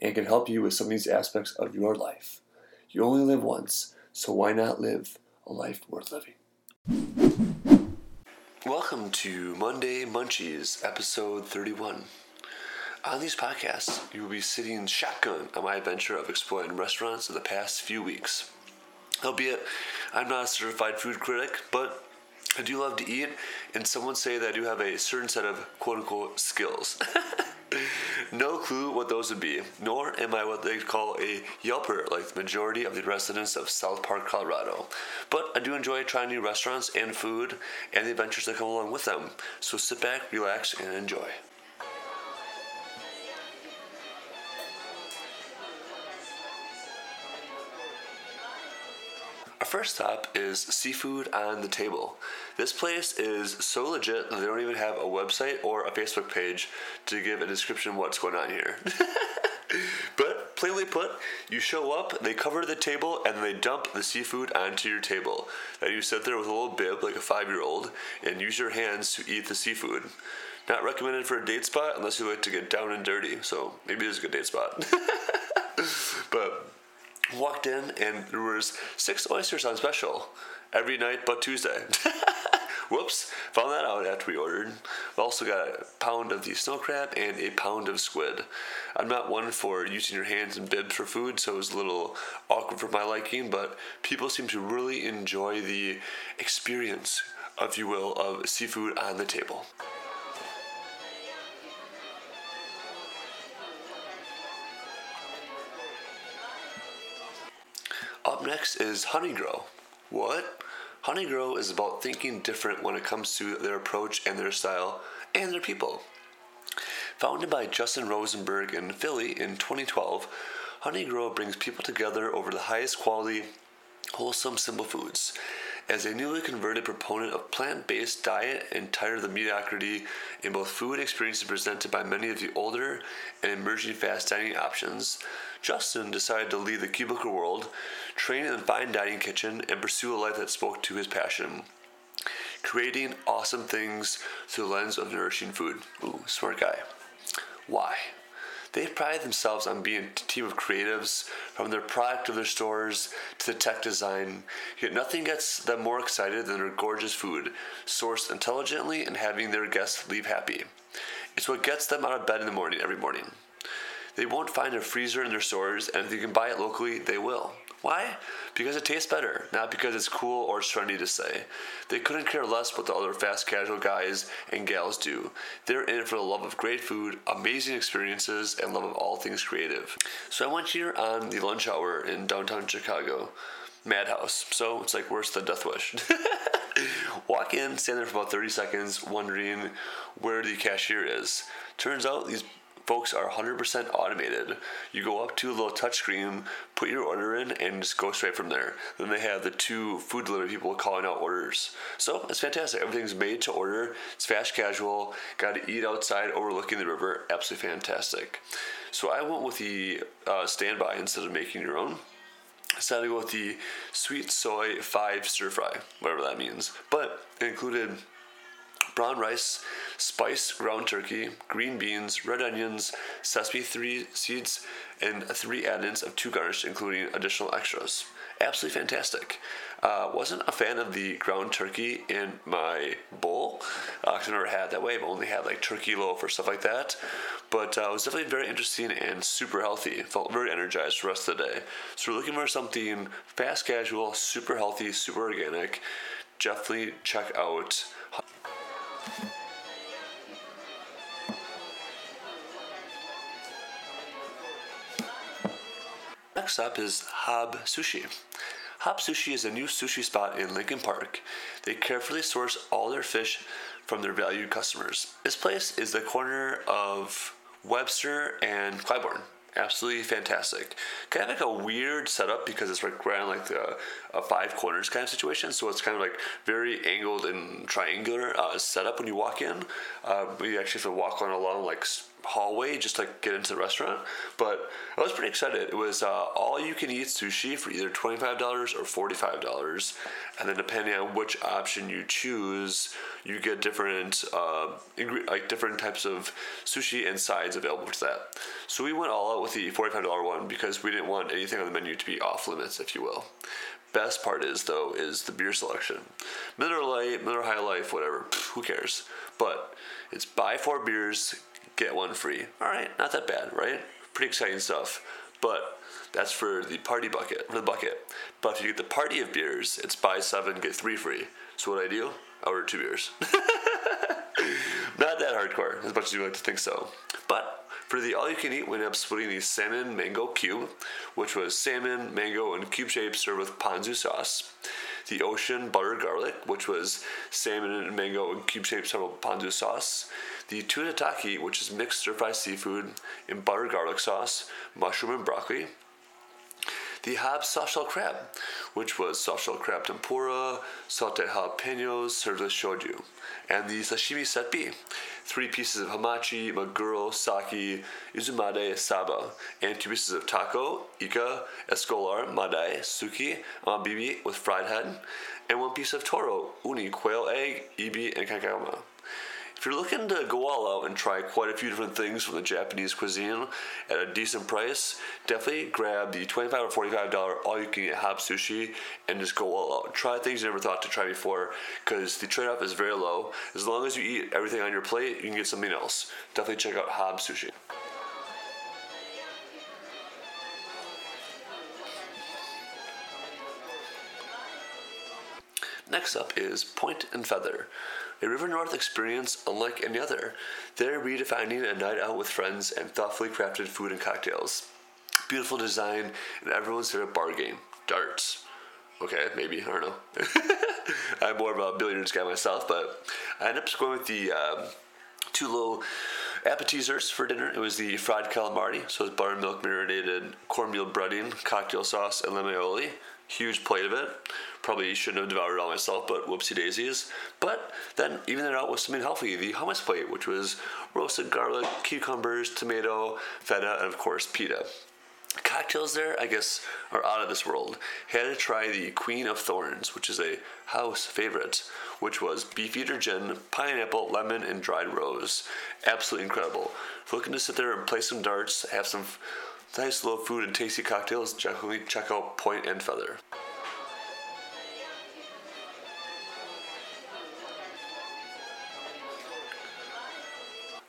and can help you with some of these aspects of your life. You only live once, so why not live a life worth living? Welcome to Monday Munchies, episode 31. On these podcasts, you will be sitting shotgun on my adventure of exploring restaurants of the past few weeks. Albeit, I'm not a certified food critic, but I do love to eat, and some would say that I do have a certain set of quote unquote skills. no clue what those would be, nor am I what they call a Yelper like the majority of the residents of South Park, Colorado. But I do enjoy trying new restaurants and food and the adventures that come along with them. So sit back, relax, and enjoy. First stop is Seafood on the Table. This place is so legit that they don't even have a website or a Facebook page to give a description of what's going on here. but plainly put, you show up, they cover the table, and they dump the seafood onto your table. And you sit there with a little bib like a five year old and use your hands to eat the seafood. Not recommended for a date spot unless you like to get down and dirty, so maybe it's a good date spot. but walked in and there was six oysters on special every night but Tuesday. Whoops, found that out after we ordered. We also got a pound of the snow crab and a pound of squid. I'm not one for using your hands and bibs for food, so it was a little awkward for my liking, but people seem to really enjoy the experience, if you will, of seafood on the table. Up next is Honeygrow. What? Honeygrow is about thinking different when it comes to their approach and their style and their people. Founded by Justin Rosenberg in Philly in 2012, Honeygrow brings people together over the highest quality, wholesome, simple foods. As a newly converted proponent of plant based diet and tired of the mediocrity in both food experiences presented by many of the older and emerging fast dining options, Justin decided to leave the cubicle world, train in the fine dining kitchen, and pursue a life that spoke to his passion creating awesome things through the lens of nourishing food. Ooh, smart guy. Why? They pride themselves on being a team of creatives, from their product of their stores to the tech design. Yet nothing gets them more excited than their gorgeous food, sourced intelligently and having their guests leave happy. It's what gets them out of bed in the morning every morning. They won't find a freezer in their stores, and if you can buy it locally, they will. Why? Because it tastes better, not because it's cool or trendy to say. They couldn't care less what the other fast casual guys and gals do. They're in it for the love of great food, amazing experiences, and love of all things creative. So I went here on the lunch hour in downtown Chicago. Madhouse. So it's like worse than Death Wish. Walk in, stand there for about 30 seconds, wondering where the cashier is. Turns out these folks are 100% automated. You go up to a little touchscreen, put your order in, and just go straight from there. Then they have the two food delivery people calling out orders. So it's fantastic. Everything's made to order. It's fast casual. Got to eat outside overlooking the river. Absolutely fantastic. So I went with the uh, standby instead of making your own. I decided to go with the sweet soy five stir fry, whatever that means. But it included brown rice, spiced ground turkey, green beans, red onions, sesame three seeds, and three add-ins of two garnished, including additional extras. Absolutely fantastic. Uh, wasn't a fan of the ground turkey in my bowl. Uh, I've never had that way. I've only had like turkey loaf or stuff like that. But uh, it was definitely very interesting and super healthy. Felt very energized for the rest of the day. So we're looking for something fast casual, super healthy, super organic. Definitely check out Next up is Hob Sushi. Hob Sushi is a new sushi spot in Lincoln Park. They carefully source all their fish from their valued customers. This place is the corner of Webster and Clybourn absolutely fantastic. Kind of like a weird setup because it's like on like the a five corners kind of situation. So it's kind of like very angled and triangular uh, setup when you walk in. Uh, you actually have to walk on along like hallway just like get into the restaurant. But I was pretty excited. It was uh, all you can eat sushi for either twenty five dollars or forty five dollars, and then depending on which option you choose, you get different uh, like different types of sushi and sides available to that. So we went all out with the forty five dollar one because we didn't want anything on the menu to be off limits, if you will. Best part is though is the beer selection. Miller Lite, Miller High Life, whatever. Who cares? But it's buy four beers, get one free. All right, not that bad, right? Pretty exciting stuff. But that's for the party bucket, for the bucket. But if you get the party of beers, it's buy seven, get three free. So what I do? I order two beers. not that hardcore, as much as you like to think so. But for the all you can eat, we ended up splitting the salmon mango cube, which was salmon, mango, and cube shape served with ponzu sauce. The ocean butter garlic, which was salmon and mango and cube shaped served with ponzu sauce. The tuna taki, which is mixed stir fry seafood in butter garlic sauce, mushroom and broccoli the Hobbs soft shell crab, which was soft shell crab tempura, sauteed jalapenos served with shoyu, and the sashimi set B, three pieces of hamachi, maguro, sake, izumidai, saba, and two pieces of tako, ika, escolar, madai, suki, amaebi with fried head, and one piece of toro, uni, quail egg, ebi, and kakama. If you're looking to go all out and try quite a few different things from the Japanese cuisine at a decent price, definitely grab the 25 or $45 all you can eat Hob Sushi and just go all out. Try things you never thought to try before because the trade off is very low. As long as you eat everything on your plate, you can get something else. Definitely check out Hab Sushi. Next up is Point and Feather, a River North experience unlike any other. They're redefining a night out with friends and thoughtfully crafted food and cocktails. Beautiful design, and everyone's favorite bar game darts. Okay, maybe, I don't know. I'm more of a billiards guy myself, but I ended up going with the um, two little appetizers for dinner. It was the fried calamari, so it's buttermilk marinated cornmeal breading, cocktail sauce, and lemon aioli huge plate of it. Probably shouldn't have devoured it all myself, but whoopsie daisies. But then even it out with something healthy, the hummus plate, which was roasted garlic, cucumbers, tomato, feta, and of course pita. Cocktails there, I guess, are out of this world. Had to try the Queen of Thorns, which is a house favorite, which was beefeater gin, pineapple, lemon, and dried rose. Absolutely incredible. Looking to sit there and play some darts, have some nice little food and tasty cocktails, definitely check out Point and Feather.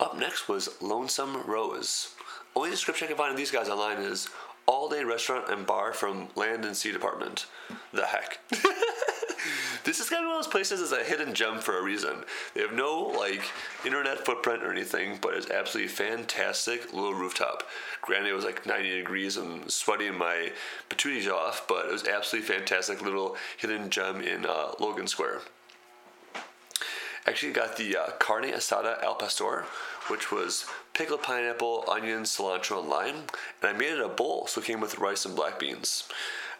Up next was Lonesome Rose. Only description I can find of these guys online is all day restaurant and bar from Land and Sea Department. The heck. this is kind of one of those places as a hidden gem for a reason. They have no like internet footprint or anything, but it's absolutely fantastic little rooftop. Granted, it was like 90 degrees and sweating my patooties off, but it was absolutely fantastic little hidden gem in uh, Logan Square. Actually, got the uh, carne asada al pastor, which was pickled pineapple, onion, cilantro, and lime, and I made it a bowl, so it came with rice and black beans.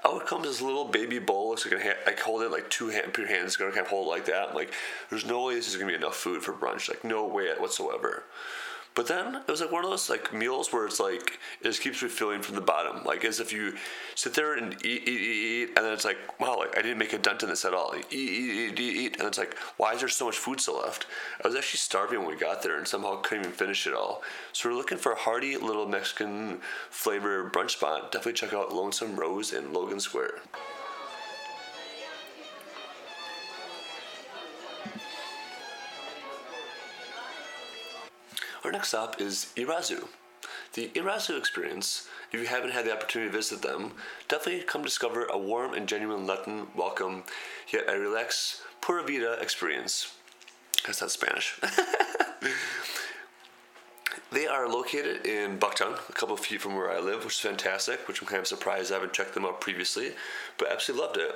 Out comes this little baby bowl. Looks like I can I hold it like two hand, two hands. Gonna kind of hold it like that. I'm like, there's no way this is gonna be enough food for brunch. Like no way whatsoever. But then it was like one of those like meals where it's like it just keeps refilling from the bottom, like as if you sit there and eat, eat, eat, eat, and then it's like, wow, like I didn't make a dent in this at all. Like, eat, eat, eat, eat, and it's like, why is there so much food still left? I was actually starving when we got there, and somehow couldn't even finish it all. So we're looking for a hearty little Mexican flavor brunch spot. Definitely check out Lonesome Rose in Logan Square. Next stop is Irazu. The Irazu experience, if you haven't had the opportunity to visit them, definitely come discover a warm and genuine Latin welcome, yet a relaxed, pura vida experience. That's Spanish. They are located in Bucktown, a couple feet from where I live, which is fantastic, which I'm kind of surprised I haven't checked them out previously, but absolutely loved it.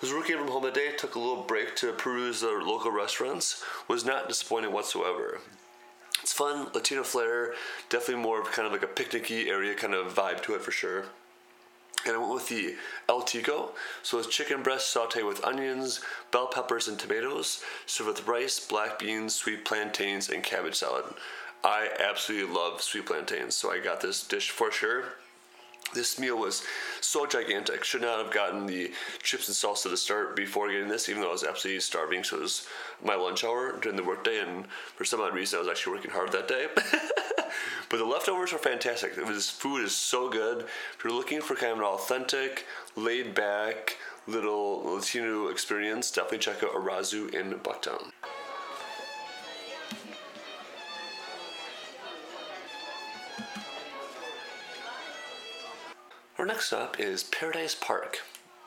Was working from home that day, took a little break to peruse the local restaurants, was not disappointed whatsoever fun Latino flair, definitely more of kind of like a picnicky area kind of vibe to it for sure. And I went with the El Tico. So it's chicken breast saute with onions, bell peppers, and tomatoes, served with rice, black beans, sweet plantains, and cabbage salad. I absolutely love sweet plantains, so I got this dish for sure. This meal was so gigantic. Should not have gotten the chips and salsa to start before getting this, even though I was absolutely starving. So it was my lunch hour during the workday, and for some odd reason, I was actually working hard that day. but the leftovers were fantastic. This food is so good. If you're looking for kind of an authentic, laid back, little Latino experience, definitely check out Irazu in Bucktown. Next stop is Paradise Park.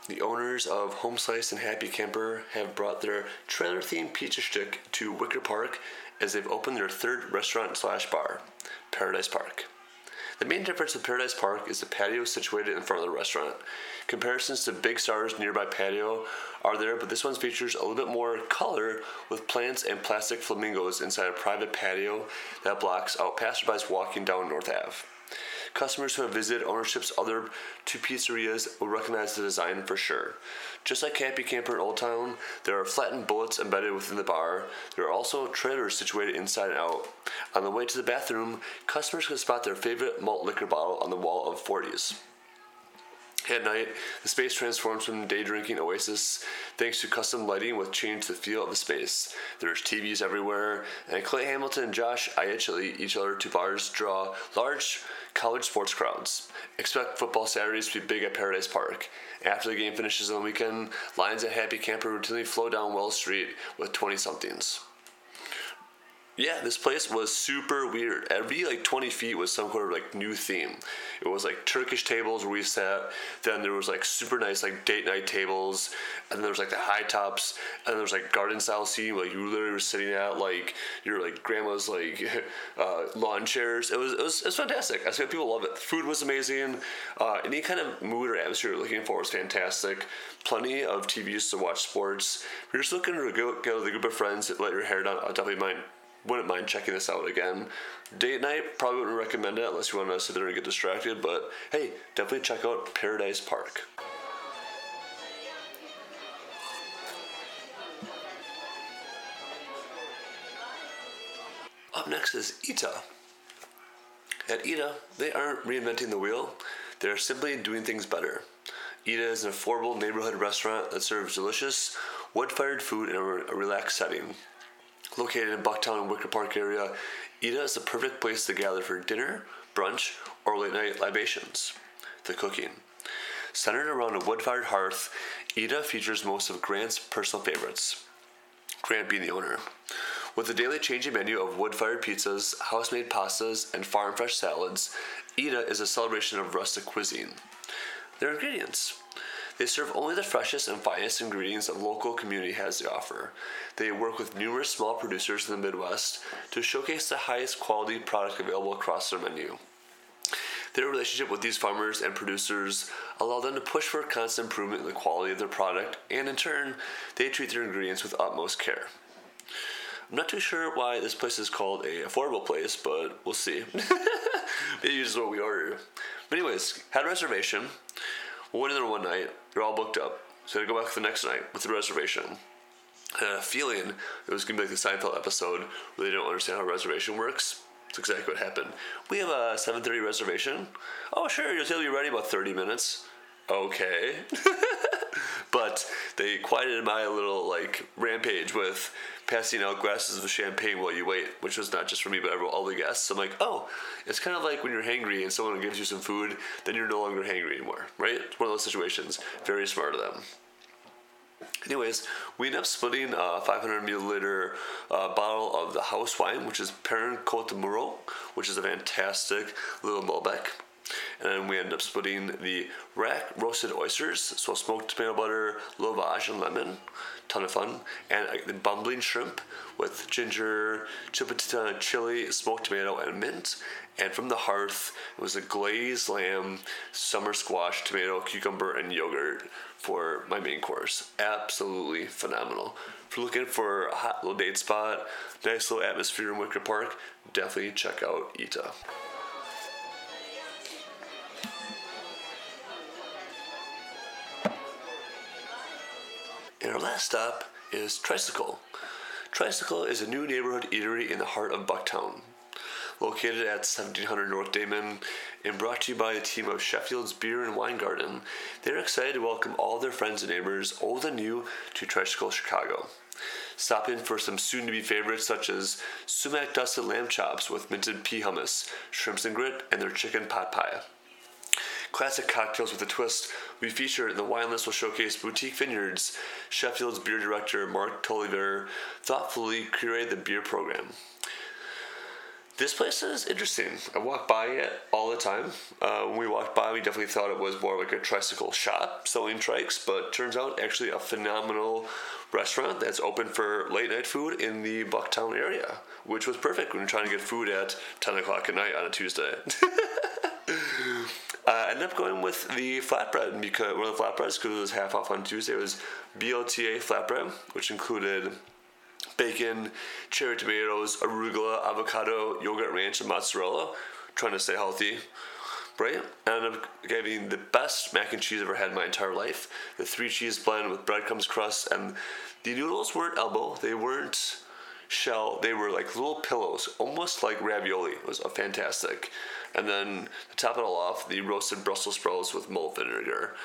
The owners of Home Slice and Happy Camper have brought their trailer themed pizza stick to Wicker Park as they've opened their third restaurant slash bar, Paradise Park. The main difference with Paradise Park is the patio situated in front of the restaurant. Comparisons to Big Star's nearby patio are there, but this one features a little bit more color with plants and plastic flamingos inside a private patio that blocks out passerbys walking down North Ave. Customers who have visited ownership's other two pizzerias will recognize the design for sure. Just like Happy Camper in Old Town, there are flattened bullets embedded within the bar. There are also trailers situated inside and out. On the way to the bathroom, customers can spot their favorite malt liquor bottle on the wall of 40s. At night, the space transforms from day drinking oasis thanks to custom lighting with change the feel of the space. There's TVs everywhere, and Clay Hamilton and Josh Iachili, each other two bars, draw large college sports crowds. Expect football Saturdays to be big at Paradise Park. After the game finishes on the weekend, lines at Happy Camper routinely flow down Wells Street with 20 somethings yeah, this place was super weird. Every like 20 feet was some kind of like new theme. It was like Turkish tables where we sat. Then there was like super nice like date night tables, and then there was like the high tops, and there was like garden style seating. Like you literally were sitting at like your like grandma's like uh, lawn chairs. It was it was, it was fantastic. I see people love it. Food was amazing. Uh, any kind of mood or atmosphere you're looking for was fantastic. Plenty of TVs to watch sports. If you're just looking to go, go with a group of friends, let your hair down. I definitely mind wouldn't mind checking this out again. Date night, probably wouldn't recommend it unless you want to sit there and get distracted, but hey, definitely check out Paradise Park. Up next is Etta. At Etta, they aren't reinventing the wheel, they're simply doing things better. Etta is an affordable neighborhood restaurant that serves delicious, wood fired food in a relaxed setting. Located in Bucktown and Wicker Park area, Etta is the perfect place to gather for dinner, brunch, or late night libations. The cooking. Centered around a wood fired hearth, Etta features most of Grant's personal favorites, Grant being the owner. With a daily changing menu of wood fired pizzas, house made pastas, and farm fresh salads, Etta is a celebration of rustic cuisine. Their ingredients they serve only the freshest and finest ingredients a local community has to offer. They work with numerous small producers in the Midwest to showcase the highest quality product available across their menu. Their relationship with these farmers and producers allow them to push for constant improvement in the quality of their product, and in turn, they treat their ingredients with utmost care. I'm not too sure why this place is called a affordable place, but we'll see. Maybe is what we order. But anyways, had a reservation. Went in there one night. They're all booked up. So I to go back the next night with the reservation. I had a feeling it was going to be like the Seinfeld episode where they don't understand how reservation works. That's exactly what happened. We have a 7.30 reservation. Oh, sure, you'll be ready about 30 minutes. Okay. but they quieted my little like rampage with passing out glasses of champagne while you wait, which was not just for me, but all the guests. So I'm like, oh, it's kind of like when you're hangry and someone gives you some food, then you're no longer hangry anymore, right? It's one of those situations. Very smart of them. Anyways, we end up splitting a 500 milliliter uh, bottle of the house wine, which is Perrin Cote de which is a fantastic little Malbec. And then we end up splitting the rack roasted oysters, so smoked tomato butter, lovage, and lemon. Ton of fun. And uh, the bumbling shrimp with ginger, chipotita, chili, smoked tomato, and mint. And from the hearth, it was a glazed lamb, summer squash, tomato, cucumber, and yogurt for my main course. Absolutely phenomenal. If you're looking for a hot little date spot, nice little atmosphere in Wicker Park, definitely check out Etta. Stop is Tricycle. Tricycle is a new neighborhood eatery in the heart of Bucktown. Located at 1700 North Damen and brought to you by a team of Sheffield's Beer and Wine Garden, they're excited to welcome all their friends and neighbors, old and new, to Tricycle Chicago. Stop in for some soon to be favorites such as sumac dusted lamb chops with minted pea hummus, shrimps and grit, and their chicken pot pie. Classic cocktails with a twist we feature the wine list will showcase boutique vineyards. Sheffield's beer director Mark Tolliver thoughtfully curated the beer program. This place is interesting. I walk by it all the time. Uh, when we walked by, we definitely thought it was more like a tricycle shop selling trikes, but turns out actually a phenomenal restaurant that's open for late night food in the Bucktown area, which was perfect when you're trying to get food at 10 o'clock at night on a Tuesday. Ended up going with the flatbread because one of the flatbreads because it was half off on Tuesday. It was BLTA flatbread, which included bacon, cherry tomatoes, arugula, avocado, yogurt ranch, and mozzarella. Trying to stay healthy, right? And I'm getting the best mac and cheese I've ever had in my entire life. The three cheese blend with breadcrumbs crust, and the noodles weren't elbow. They weren't shell. They were like little pillows, almost like ravioli. It was fantastic. And then to top it all off, the roasted Brussels sprouts with malt vinegar.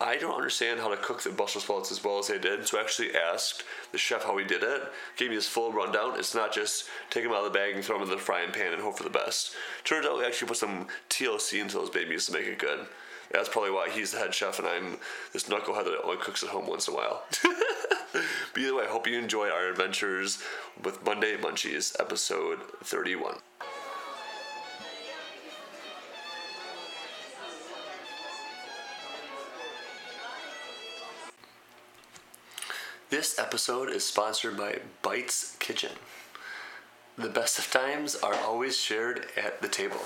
I don't understand how to cook the Brussels sprouts as well as they did, so I actually asked the chef how he did it. Gave me his full rundown. It's not just take them out of the bag and throw them in the frying pan and hope for the best. Turns out we actually put some TLC into those babies to make it good. That's probably why he's the head chef and I'm this knucklehead that only cooks at home once in a while. but either way, I hope you enjoy our adventures with Monday Munchies, episode 31. This episode is sponsored by Bites Kitchen. The best of times are always shared at the table.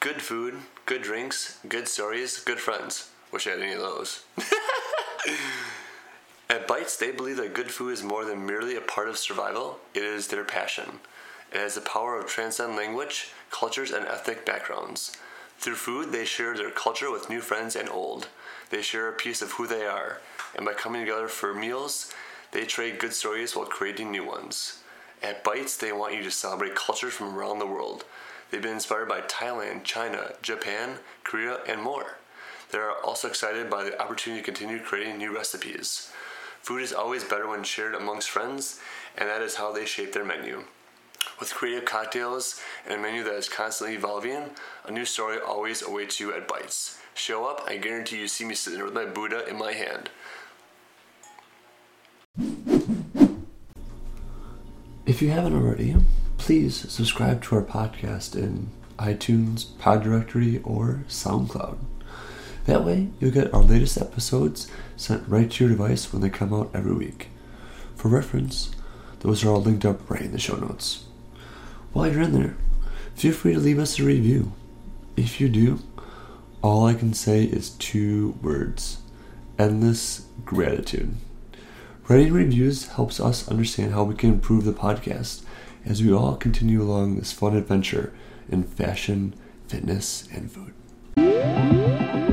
Good food, good drinks, good stories, good friends. Wish I had any of those. at Bites, they believe that good food is more than merely a part of survival, it is their passion. It has the power of transcend language, cultures, and ethnic backgrounds. Through food, they share their culture with new friends and old. They share a piece of who they are and by coming together for meals, they trade good stories while creating new ones. At Bites, they want you to celebrate cultures from around the world. They've been inspired by Thailand, China, Japan, Korea, and more. They are also excited by the opportunity to continue creating new recipes. Food is always better when shared amongst friends, and that is how they shape their menu. With creative cocktails and a menu that is constantly evolving, a new story always awaits you at Bites. Show up, I guarantee you see me sitting there with my Buddha in my hand. If you haven't already, please subscribe to our podcast in iTunes, Pod Directory, or SoundCloud. That way, you'll get our latest episodes sent right to your device when they come out every week. For reference, those are all linked up right in the show notes. While you're in there, feel free to leave us a review. If you do, all I can say is two words endless gratitude. Writing reviews helps us understand how we can improve the podcast as we all continue along this fun adventure in fashion, fitness, and food.